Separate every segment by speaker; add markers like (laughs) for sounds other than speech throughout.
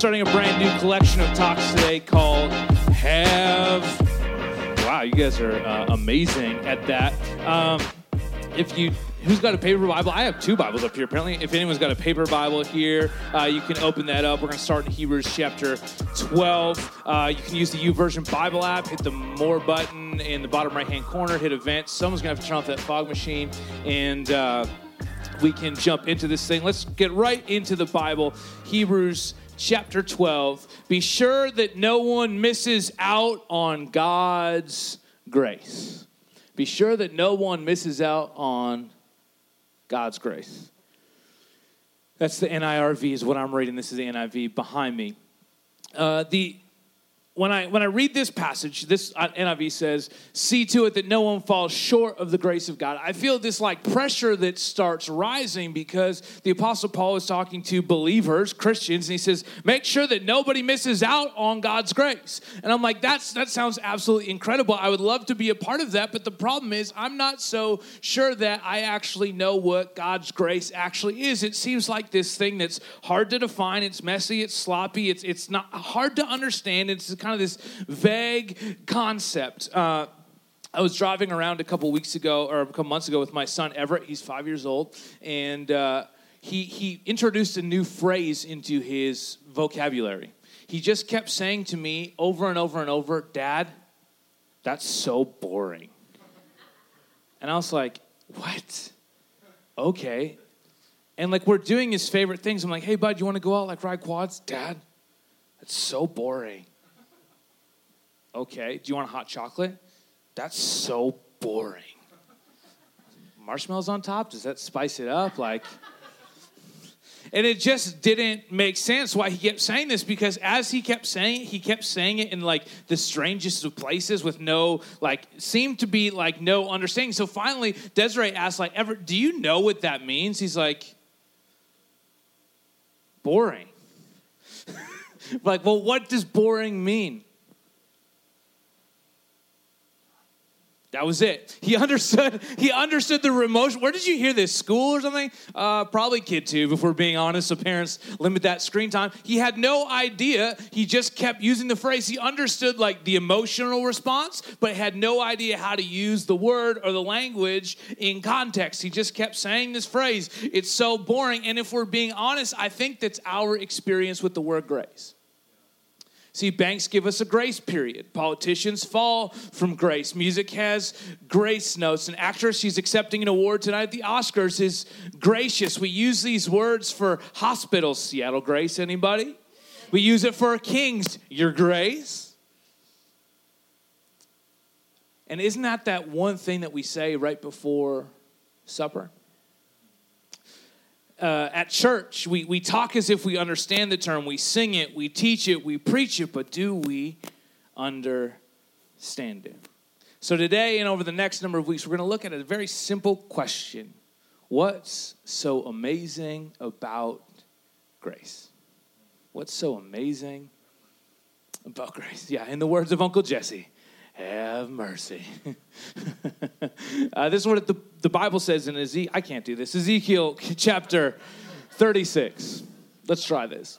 Speaker 1: starting a brand new collection of talks today called Have. Wow, you guys are uh, amazing at that. Um, if you who's got a paper Bible? I have two Bibles up here. Apparently, if anyone's got a paper Bible here, uh, you can open that up. We're going to start in Hebrews chapter 12. Uh, you can use the YouVersion Bible app. Hit the More button in the bottom right hand corner. Hit Events. Someone's going to have to turn off that fog machine and. Uh, we can jump into this thing. Let's get right into the Bible. Hebrews chapter 12. Be sure that no one misses out on God's grace. Be sure that no one misses out on God's grace. That's the NIRV, is what I'm reading. This is the NIV behind me. Uh, the when I when I read this passage, this uh, NIV says, "See to it that no one falls short of the grace of God." I feel this like pressure that starts rising because the apostle Paul is talking to believers, Christians, and he says, "Make sure that nobody misses out on God's grace." And I'm like, "That's that sounds absolutely incredible. I would love to be a part of that, but the problem is I'm not so sure that I actually know what God's grace actually is. It seems like this thing that's hard to define, it's messy, it's sloppy, it's it's not hard to understand. It's kind of this vague concept. Uh, I was driving around a couple weeks ago, or a couple months ago, with my son Everett. He's five years old, and uh, he he introduced a new phrase into his vocabulary. He just kept saying to me over and over and over, "Dad, that's so boring." And I was like, "What? Okay." And like we're doing his favorite things. I'm like, "Hey, bud, you want to go out like ride quads?" Dad, that's so boring. Okay. Do you want a hot chocolate? That's so boring. Marshmallows on top? Does that spice it up? Like, and it just didn't make sense why he kept saying this because as he kept saying it, he kept saying it in like the strangest of places with no, like, seemed to be like no understanding. So finally, Desiree asked, like, ever, do you know what that means? He's like, boring. (laughs) like, well, what does boring mean? That was it. He (laughs) understood. He understood the emotion. Where did you hear this? School or something? Uh, probably kid tube, if we're being honest. So parents limit that screen time. He had no idea. He just kept using the phrase. He understood like the emotional response, but had no idea how to use the word or the language in context. He just kept saying this phrase. It's so boring. And if we're being honest, I think that's our experience with the word grace. See, banks give us a grace period. Politicians fall from grace. Music has grace notes. An actress, she's accepting an award tonight at the Oscars, is gracious. We use these words for hospitals. Seattle Grace, anybody? We use it for kings. Your grace. And isn't that that one thing that we say right before supper? Uh, at church, we, we talk as if we understand the term. We sing it, we teach it, we preach it, but do we understand it? So, today and over the next number of weeks, we're going to look at a very simple question What's so amazing about grace? What's so amazing about grace? Yeah, in the words of Uncle Jesse, have mercy. (laughs) uh, this is what the, the Bible says in Ezekiel. I can't do this. Ezekiel (laughs) chapter 36. Let's try this.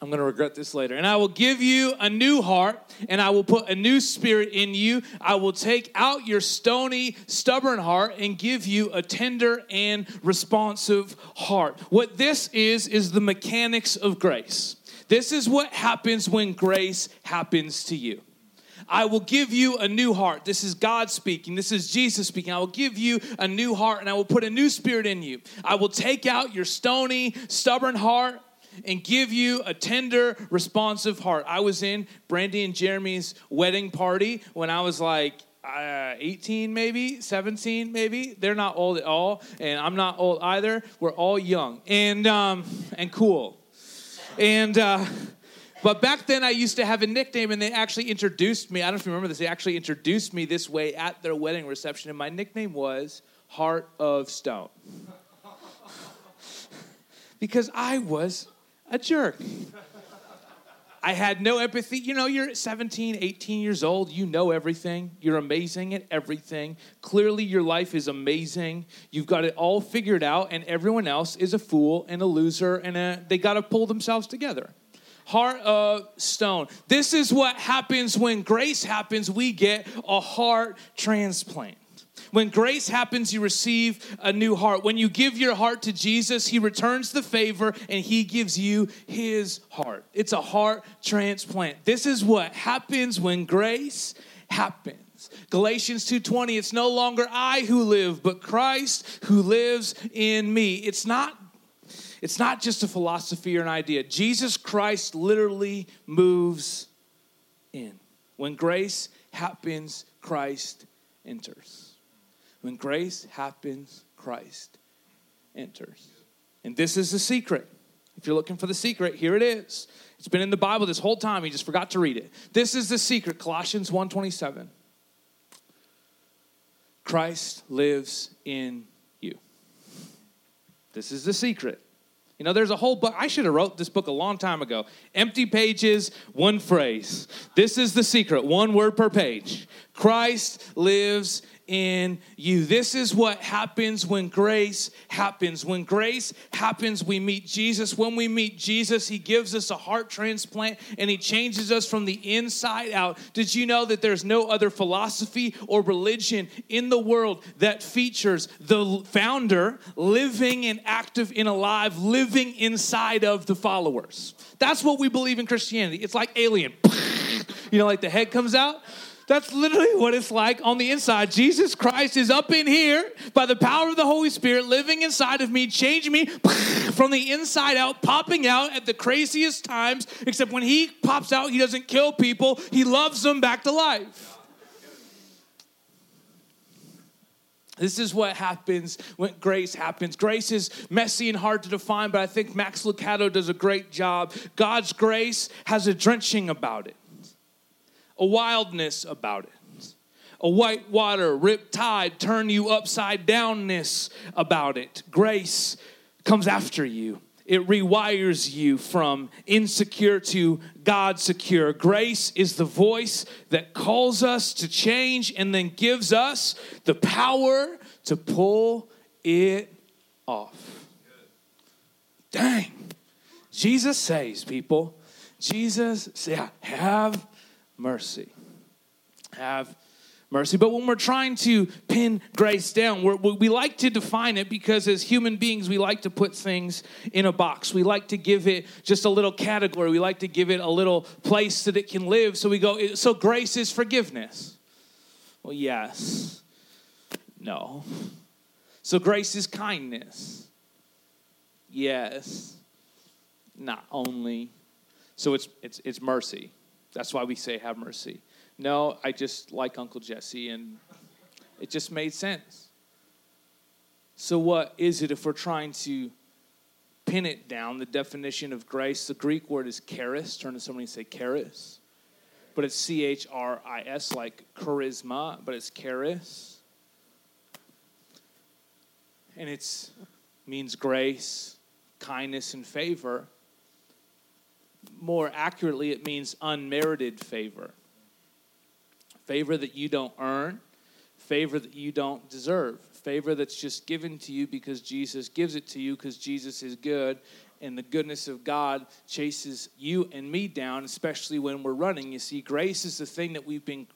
Speaker 1: I'm going to regret this later. And I will give you a new heart, and I will put a new spirit in you. I will take out your stony, stubborn heart and give you a tender and responsive heart. What this is, is the mechanics of grace. This is what happens when grace happens to you. I will give you a new heart. This is God speaking. This is Jesus speaking. I will give you a new heart and I will put a new spirit in you. I will take out your stony, stubborn heart and give you a tender, responsive heart. I was in Brandy and Jeremy's wedding party when I was like uh, 18 maybe 17 maybe they're not old at all and i'm not old either we're all young and um, and cool and uh, but back then, I used to have a nickname, and they actually introduced me. I don't know if you remember this. They actually introduced me this way at their wedding reception, and my nickname was Heart of Stone. (laughs) because I was a jerk. I had no empathy. You know, you're 17, 18 years old. You know everything. You're amazing at everything. Clearly, your life is amazing. You've got it all figured out, and everyone else is a fool and a loser, and a, they got to pull themselves together heart of stone. This is what happens when grace happens. We get a heart transplant. When grace happens, you receive a new heart. When you give your heart to Jesus, He returns the favor and He gives you His heart. It's a heart transplant. This is what happens when grace happens. Galatians 2:20 it's no longer I who live but Christ who lives in me. It's not it's not just a philosophy or an idea. Jesus Christ literally moves in. When grace happens, Christ enters. When grace happens, Christ enters. And this is the secret. If you're looking for the secret, here it is. It's been in the Bible this whole time. You just forgot to read it. This is the secret. Colossians 1:27. Christ lives in you. This is the secret. You know, there's a whole book. I should have wrote this book a long time ago. Empty pages, one phrase. This is the secret, one word per page. Christ lives in you. This is what happens when grace happens. When grace happens, we meet Jesus. When we meet Jesus, He gives us a heart transplant and He changes us from the inside out. Did you know that there's no other philosophy or religion in the world that features the founder living and active and alive, living inside of the followers? That's what we believe in Christianity. It's like alien. (laughs) You know, like the head comes out. That's literally what it's like on the inside. Jesus Christ is up in here by the power of the Holy Spirit living inside of me, changing me (laughs) from the inside out, popping out at the craziest times. Except when He pops out, He doesn't kill people, He loves them back to life. This is what happens when grace happens. Grace is messy and hard to define, but I think Max Lucado does a great job. God's grace has a drenching about it a wildness about it. A white water, rip tide, turn you upside downness about it. Grace comes after you. It rewires you from insecure to God secure. Grace is the voice that calls us to change and then gives us the power to pull it off. Dang. Jesus says, people, Jesus say, have mercy. Have mercy. But when we're trying to pin grace down, we like to define it because as human beings, we like to put things in a box. We like to give it just a little category. We like to give it a little place that it can live. So we go, so grace is forgiveness. Well, yes. No. So grace is kindness. Yes. Not only. So it's it's it's mercy. That's why we say, have mercy. No, I just like Uncle Jesse, and it just made sense. So, what is it if we're trying to pin it down? The definition of grace, the Greek word is charis. Turn to somebody and say charis. But it's C H R I S, like charisma, but it's charis. And it means grace, kindness, and favor more accurately, it means unmerited favor. Favor that you don't earn, favor that you don't deserve, favor that's just given to you because Jesus gives it to you because Jesus is good and the goodness of God chases you and me down, especially when we're running. You see, grace is the thing that we've been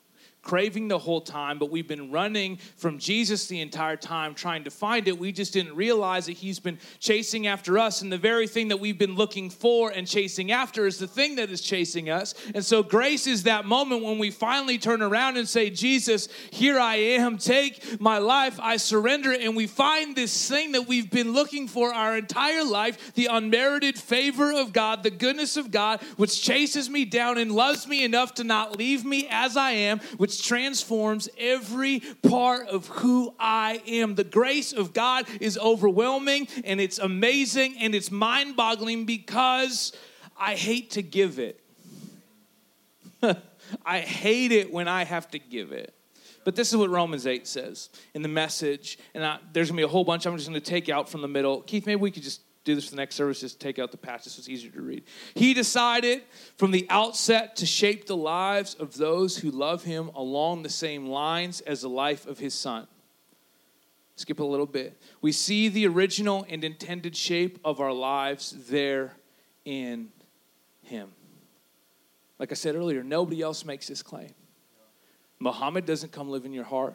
Speaker 1: craving the whole time, but we've been running from Jesus the entire time trying to find it. We just didn't realize that He's been chasing after us. And the very thing that we've been looking for and chasing after is the thing that is chasing us. And so, grace is that moment when we finally turn around and say, Jesus, here I am. Take my life. I surrender. And we find this thing that we've been looking for our entire life the unmerited favor of God, the goodness of God, which chases me down and loves me enough to not leave me as I am, which which transforms every part of who I am. The grace of God is overwhelming and it's amazing and it's mind boggling because I hate to give it. (laughs) I hate it when I have to give it. But this is what Romans 8 says in the message. And I, there's going to be a whole bunch I'm just going to take out from the middle. Keith, maybe we could just do this for the next service, just take out the patch so it's easier to read. He decided from the outset to shape the lives of those who love him along the same lines as the life of his son. Skip a little bit. We see the original and intended shape of our lives there in him. Like I said earlier, nobody else makes this claim. Muhammad doesn't come live in your heart.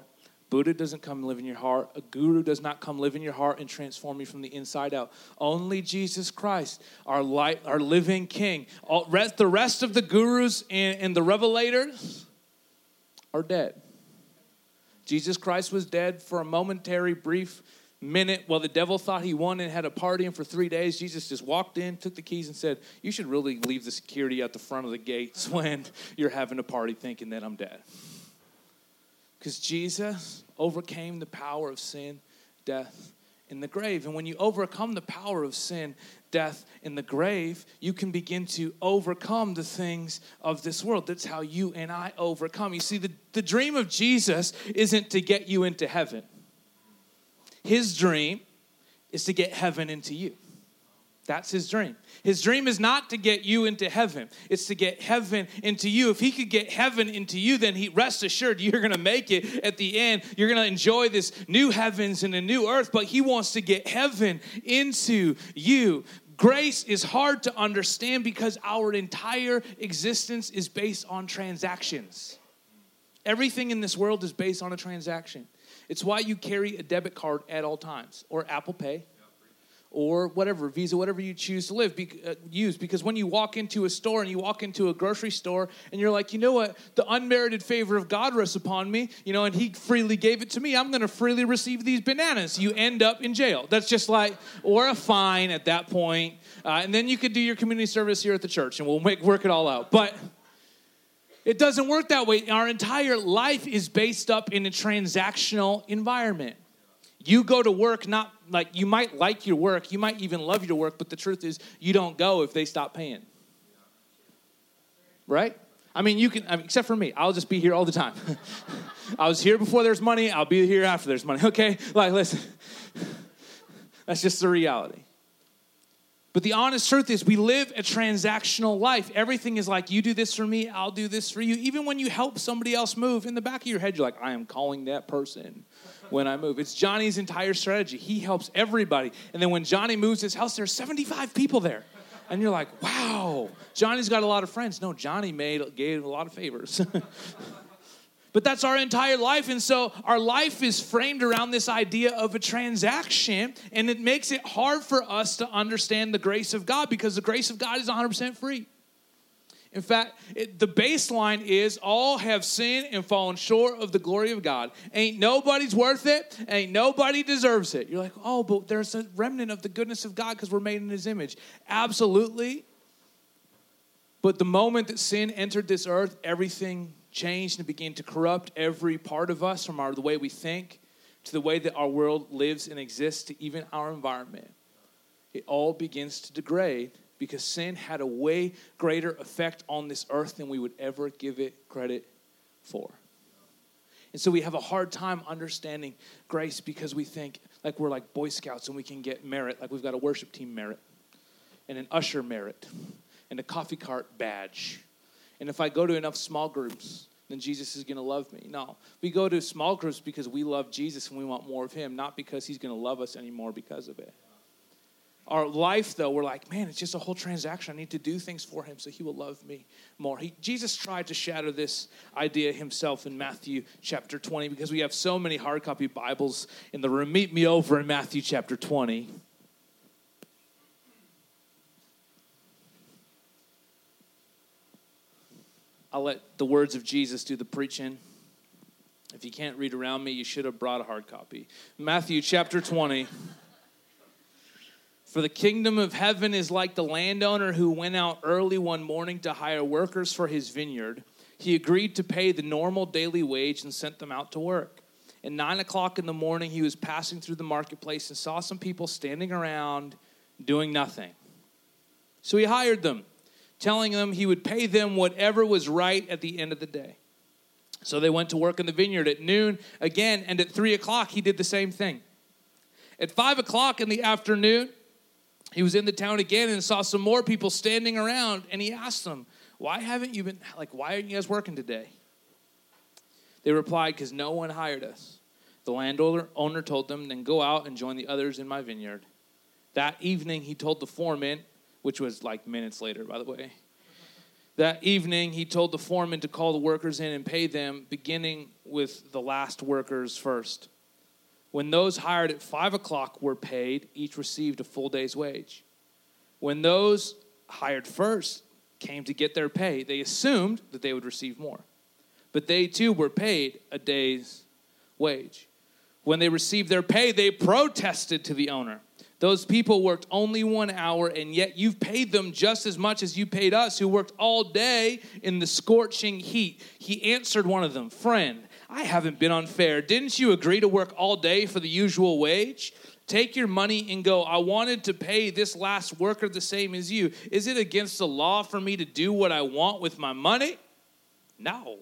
Speaker 1: Buddha doesn't come live in your heart. A guru does not come live in your heart and transform you from the inside out. Only Jesus Christ, our light, our living King. All, rest, the rest of the gurus and, and the revelators are dead. Jesus Christ was dead for a momentary, brief minute while the devil thought he won and had a party and for three days jesus just walked in took the keys and said you should really leave the security at the front of the gates (laughs) when you're having a party thinking that i'm dead because jesus overcame the power of sin death in the grave. And when you overcome the power of sin death in the grave you can begin to overcome the things of this world. That's how you and i overcome. You see the, the dream of jesus isn't to get you into heaven. His dream is to get heaven into you. That's his dream. His dream is not to get you into heaven. It's to get heaven into you. If he could get heaven into you, then he rest assured (laughs) you're going to make it at the end. You're going to enjoy this new heavens and a new earth, but he wants to get heaven into you. Grace is hard to understand because our entire existence is based on transactions. Everything in this world is based on a transaction. It's why you carry a debit card at all times, or Apple Pay, or whatever, Visa, whatever you choose to live, be, uh, use. Because when you walk into a store and you walk into a grocery store and you're like, you know what, the unmerited favor of God rests upon me, you know, and He freely gave it to me, I'm going to freely receive these bananas. You end up in jail. That's just like, or a fine at that point. Uh, and then you could do your community service here at the church and we'll make, work it all out. But it doesn't work that way. Our entire life is based up in a transactional environment. You go to work not like you might like your work, you might even love your work, but the truth is you don't go if they stop paying. Right? I mean, you can, I mean, except for me, I'll just be here all the time. (laughs) I was here before there's money, I'll be here after there's money, (laughs) okay? Like, listen, (laughs) that's just the reality. But the honest truth is, we live a transactional life. Everything is like, you do this for me, I'll do this for you. Even when you help somebody else move, in the back of your head, you're like, I am calling that person when I move. It's Johnny's entire strategy. He helps everybody. And then when Johnny moves his house, there's 75 people there. And you're like, wow, Johnny's got a lot of friends. No, Johnny made gave a lot of favors. (laughs) But that's our entire life. And so our life is framed around this idea of a transaction. And it makes it hard for us to understand the grace of God because the grace of God is 100% free. In fact, it, the baseline is all have sinned and fallen short of the glory of God. Ain't nobody's worth it. Ain't nobody deserves it. You're like, oh, but there's a remnant of the goodness of God because we're made in His image. Absolutely. But the moment that sin entered this earth, everything changed and began to corrupt every part of us from our, the way we think to the way that our world lives and exists to even our environment. It all begins to degrade because sin had a way greater effect on this earth than we would ever give it credit for. And so we have a hard time understanding grace because we think like we're like Boy Scouts and we can get merit, like we've got a worship team merit and an usher merit and a coffee cart badge and if I go to enough small groups, then Jesus is going to love me. No, we go to small groups because we love Jesus and we want more of Him, not because He's going to love us anymore because of it. Our life, though, we're like, man, it's just a whole transaction. I need to do things for Him so He will love me more. He, Jesus tried to shatter this idea himself in Matthew chapter 20 because we have so many hard copy Bibles in the room. Meet me over in Matthew chapter 20. I'll let the words of Jesus do the preaching. If you can't read around me, you should have brought a hard copy. Matthew chapter 20. For the kingdom of heaven is like the landowner who went out early one morning to hire workers for his vineyard. He agreed to pay the normal daily wage and sent them out to work. At nine o'clock in the morning, he was passing through the marketplace and saw some people standing around doing nothing. So he hired them telling them he would pay them whatever was right at the end of the day. So they went to work in the vineyard at noon again, and at three o'clock, he did the same thing. At five o'clock in the afternoon, he was in the town again and saw some more people standing around, and he asked them, Why haven't you been, like, why aren't you guys working today? They replied, Because no one hired us. The landowner owner told them, Then go out and join the others in my vineyard. That evening, he told the foreman, which was like minutes later, by the way. That evening, he told the foreman to call the workers in and pay them, beginning with the last workers first. When those hired at five o'clock were paid, each received a full day's wage. When those hired first came to get their pay, they assumed that they would receive more. But they too were paid a day's wage. When they received their pay, they protested to the owner. Those people worked only one hour, and yet you've paid them just as much as you paid us, who worked all day in the scorching heat. He answered one of them, Friend, I haven't been unfair. Didn't you agree to work all day for the usual wage? Take your money and go. I wanted to pay this last worker the same as you. Is it against the law for me to do what I want with my money? No.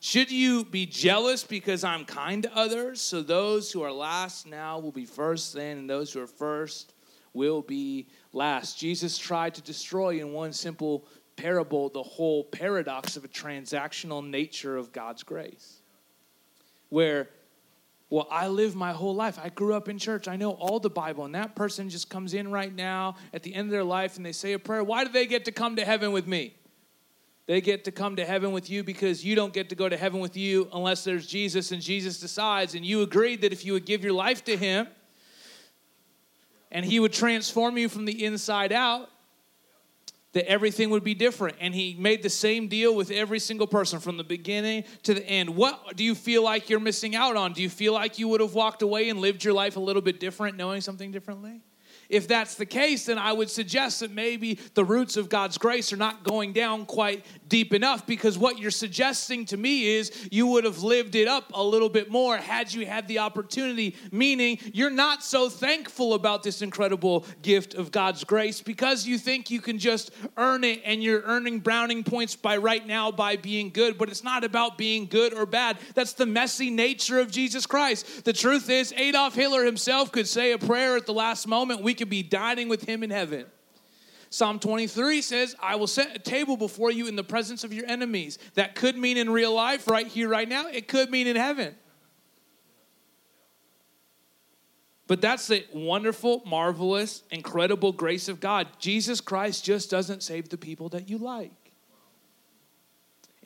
Speaker 1: Should you be jealous because I'm kind to others? So those who are last now will be first then, and those who are first will be last. Jesus tried to destroy in one simple parable the whole paradox of a transactional nature of God's grace. Where, well, I live my whole life. I grew up in church. I know all the Bible. And that person just comes in right now at the end of their life and they say a prayer. Why do they get to come to heaven with me? They get to come to heaven with you because you don't get to go to heaven with you unless there's Jesus and Jesus decides. And you agreed that if you would give your life to Him and He would transform you from the inside out, that everything would be different. And He made the same deal with every single person from the beginning to the end. What do you feel like you're missing out on? Do you feel like you would have walked away and lived your life a little bit different, knowing something differently? If that's the case, then I would suggest that maybe the roots of God's grace are not going down quite deep enough because what you're suggesting to me is you would have lived it up a little bit more had you had the opportunity, meaning you're not so thankful about this incredible gift of God's grace because you think you can just earn it and you're earning browning points by right now by being good, but it's not about being good or bad. That's the messy nature of Jesus Christ. The truth is, Adolf Hitler himself could say a prayer at the last moment. We could be dining with him in heaven. Psalm 23 says, I will set a table before you in the presence of your enemies. That could mean in real life, right here, right now. It could mean in heaven. But that's the wonderful, marvelous, incredible grace of God. Jesus Christ just doesn't save the people that you like.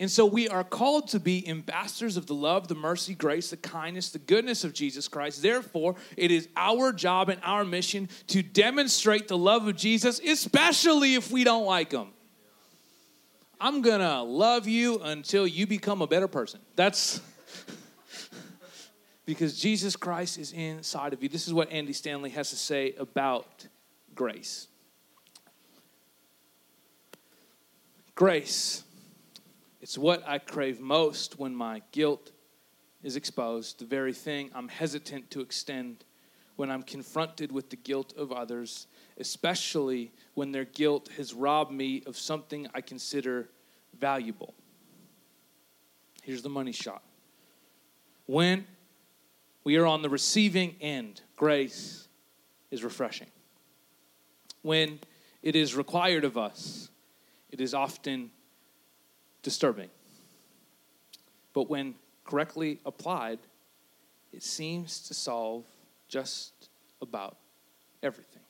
Speaker 1: And so we are called to be ambassadors of the love, the mercy, grace, the kindness, the goodness of Jesus Christ. Therefore, it is our job and our mission to demonstrate the love of Jesus, especially if we don't like him. I'm going to love you until you become a better person. That's (laughs) because Jesus Christ is inside of you. This is what Andy Stanley has to say about grace. Grace it's what I crave most when my guilt is exposed, the very thing I'm hesitant to extend when I'm confronted with the guilt of others, especially when their guilt has robbed me of something I consider valuable. Here's the money shot. When we are on the receiving end, grace is refreshing. When it is required of us, it is often disturbing. But when correctly applied, it seems to solve just about everything.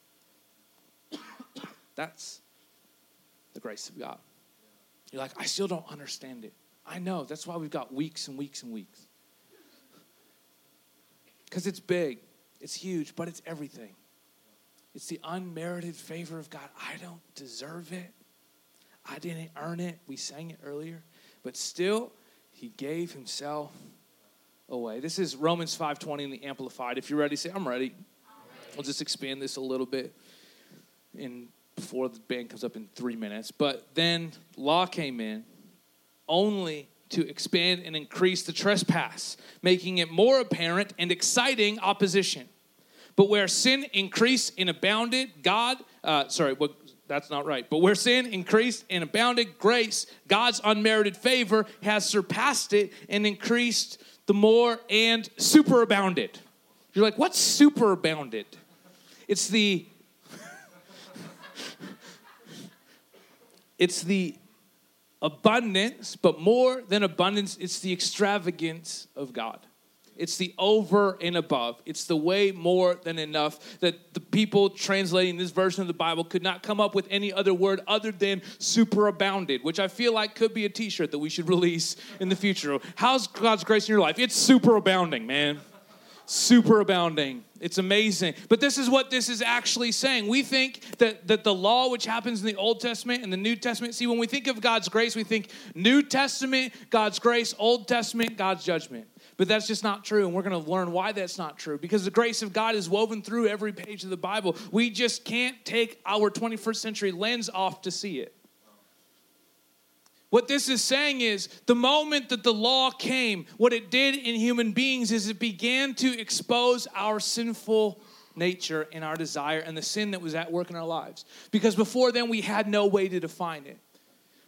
Speaker 1: That's the grace of God. You're like, I still don't understand it. I know. That's why we've got weeks and weeks and weeks. Because it's big, it's huge, but it's everything. It's the unmerited favor of God. I don't deserve it. I didn't earn it. We sang it earlier. But still, he gave himself away. This is Romans 5:20 in the amplified. If you're ready, say I'm ready. We'll just expand this a little bit in before the band comes up in 3 minutes. But then law came in only to expand and increase the trespass, making it more apparent and exciting opposition. But where sin increased and abounded, God, uh, sorry, what that's not right. But where sin increased and abounded, grace, God's unmerited favor, has surpassed it and increased the more and superabounded. You're like, what's superabounded? It's the (laughs) it's the abundance, but more than abundance, it's the extravagance of God. It's the over and above. It's the way more than enough that the people translating this version of the Bible could not come up with any other word other than superabounded, which I feel like could be a t shirt that we should (laughs) release in the future. How's God's grace in your life? It's superabounding, man. Superabounding. It's amazing. But this is what this is actually saying. We think that, that the law, which happens in the Old Testament and the New Testament, see, when we think of God's grace, we think New Testament, God's grace, Old Testament, God's judgment. But that's just not true. And we're going to learn why that's not true. Because the grace of God is woven through every page of the Bible. We just can't take our 21st century lens off to see it. What this is saying is the moment that the law came, what it did in human beings is it began to expose our sinful nature and our desire and the sin that was at work in our lives. Because before then, we had no way to define it.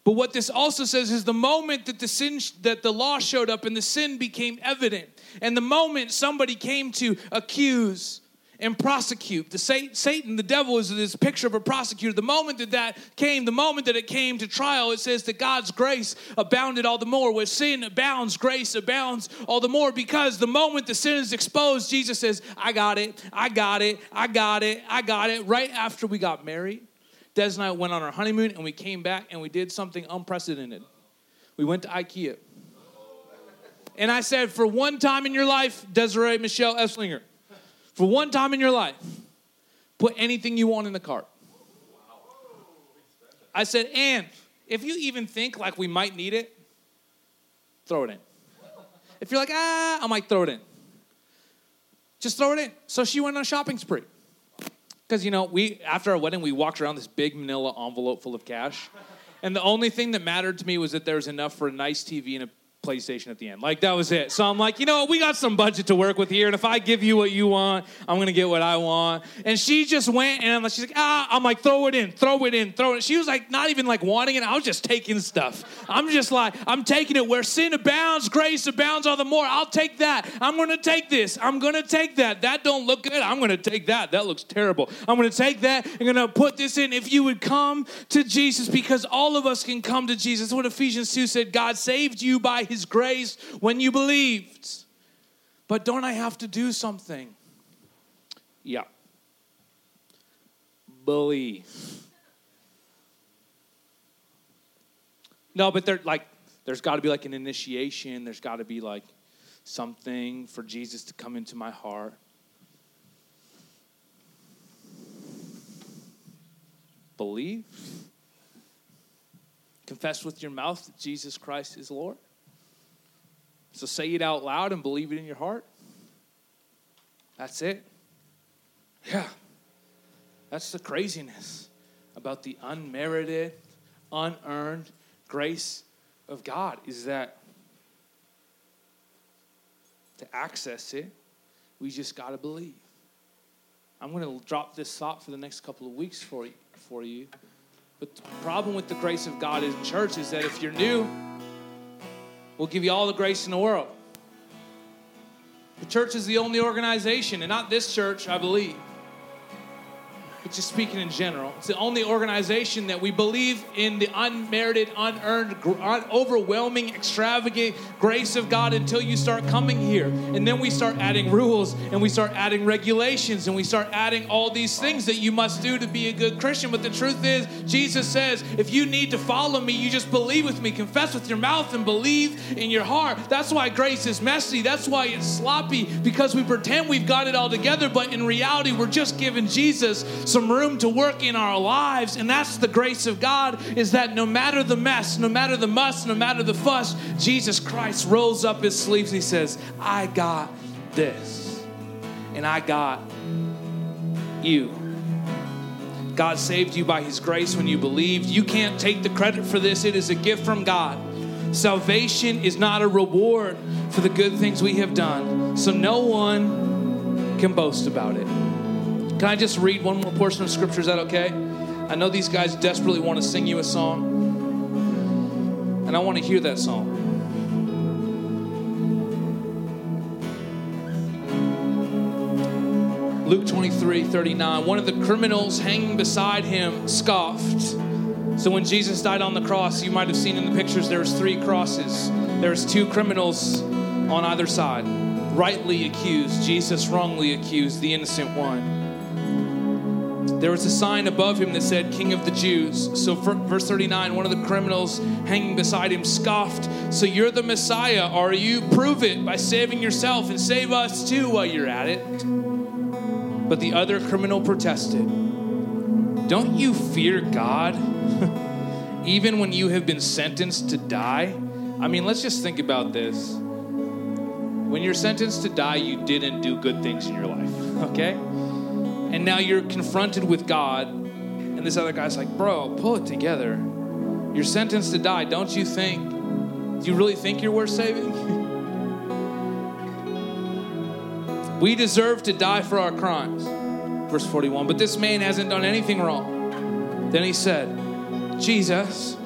Speaker 1: But what this also says is the moment that the sin that the law showed up and the sin became evident, and the moment somebody came to accuse and prosecute. The Satan, the devil, is this picture of a prosecutor. The moment that that came, the moment that it came to trial, it says that God's grace abounded all the more. Where sin abounds, grace abounds all the more. Because the moment the sin is exposed, Jesus says, "I got it, I got it, I got it, I got it." Right after we got married, Des and I went on our honeymoon and we came back and we did something unprecedented. We went to IKEA. And I said, for one time in your life, Desiree Michelle Esslinger, for one time in your life, put anything you want in the cart. I said, and if you even think like we might need it, throw it in. If you're like, ah, I might throw it in. Just throw it in. So she went on a shopping spree. Because, you know, we, after our wedding, we walked around this big manila envelope full of cash. And the only thing that mattered to me was that there was enough for a nice TV and a PlayStation at the end. Like that was it. So I'm like, you know, we got some budget to work with here, and if I give you what you want, I'm gonna get what I want. And she just went, and she's like, ah, I'm like, throw it in, throw it in, throw it. She was like, not even like wanting it. I was just taking stuff. I'm just like, I'm taking it where sin abounds, grace abounds all the more. I'll take that. I'm gonna take this. I'm gonna take that. That don't look good. I'm gonna take that. That looks terrible. I'm gonna take that. I'm gonna put this in. If you would come to Jesus, because all of us can come to Jesus. What Ephesians 2 said. God saved you by his grace when you believed. But don't I have to do something? Yeah. Believe. No, but there like there's got to be like an initiation, there's got to be like something for Jesus to come into my heart. Believe. Confess with your mouth that Jesus Christ is Lord. So say it out loud and believe it in your heart. That's it. Yeah. That's the craziness about the unmerited, unearned grace of God is that to access it, we just got to believe. I'm going to drop this thought for the next couple of weeks for you, for you. But the problem with the grace of God in church is that if you're new, We'll give you all the grace in the world. The church is the only organization, and not this church, I believe, but just speaking in general, it's the only organization that we believe in the unmerited, unearned, overwhelming, extravagant grace of God until you start coming here. And then we start adding rules and we start adding regulations and we start adding all these things that you must do to be a good Christian. But the truth is, Jesus says, if you need to follow me, you just believe with me, confess with your mouth, and believe in your heart. That's why grace is messy. That's why it's sloppy because we pretend we've got it all together, but in reality, we're just giving Jesus some room to work in our lives. And that's the grace of God is that no matter the mess, no matter the muss, no matter the fuss, Jesus Christ rolls up his sleeves and he says, I got this. And I got you. God saved you by his grace when you believed. You can't take the credit for this, it is a gift from God. Salvation is not a reward for the good things we have done, so no one can boast about it. Can I just read one more portion of scripture? Is that okay? I know these guys desperately want to sing you a song, and I want to hear that song. Luke 23 39. One of the criminals hanging beside him scoffed. So when Jesus died on the cross, you might have seen in the pictures there was three crosses. There's two criminals on either side. rightly accused, Jesus wrongly accused the innocent one. There was a sign above him that said, King of the Jews. So, verse 39, one of the criminals hanging beside him scoffed, So you're the Messiah, are you? Prove it by saving yourself and save us too while you're at it. But the other criminal protested, Don't you fear God, (laughs) even when you have been sentenced to die? I mean, let's just think about this. When you're sentenced to die, you didn't do good things in your life, (laughs) okay? And now you're confronted with God, and this other guy's like, Bro, pull it together. You're sentenced to die. Don't you think? Do you really think you're worth saving? (laughs) we deserve to die for our crimes. Verse 41. But this man hasn't done anything wrong. Then he said, Jesus,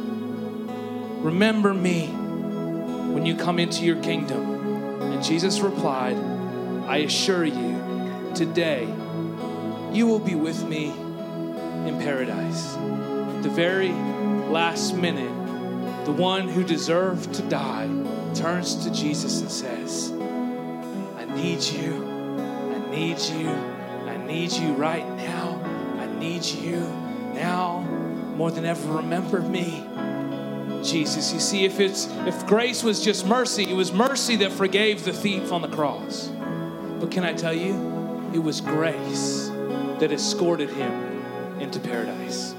Speaker 1: remember me when you come into your kingdom. And Jesus replied, I assure you, today, you will be with me in paradise. The very last minute, the one who deserved to die turns to Jesus and says, I need you. I need you. I need you right now. I need you now more than ever. Remember me. Jesus. You see, if it's if grace was just mercy, it was mercy that forgave the thief on the cross. But can I tell you, it was grace that escorted him into paradise.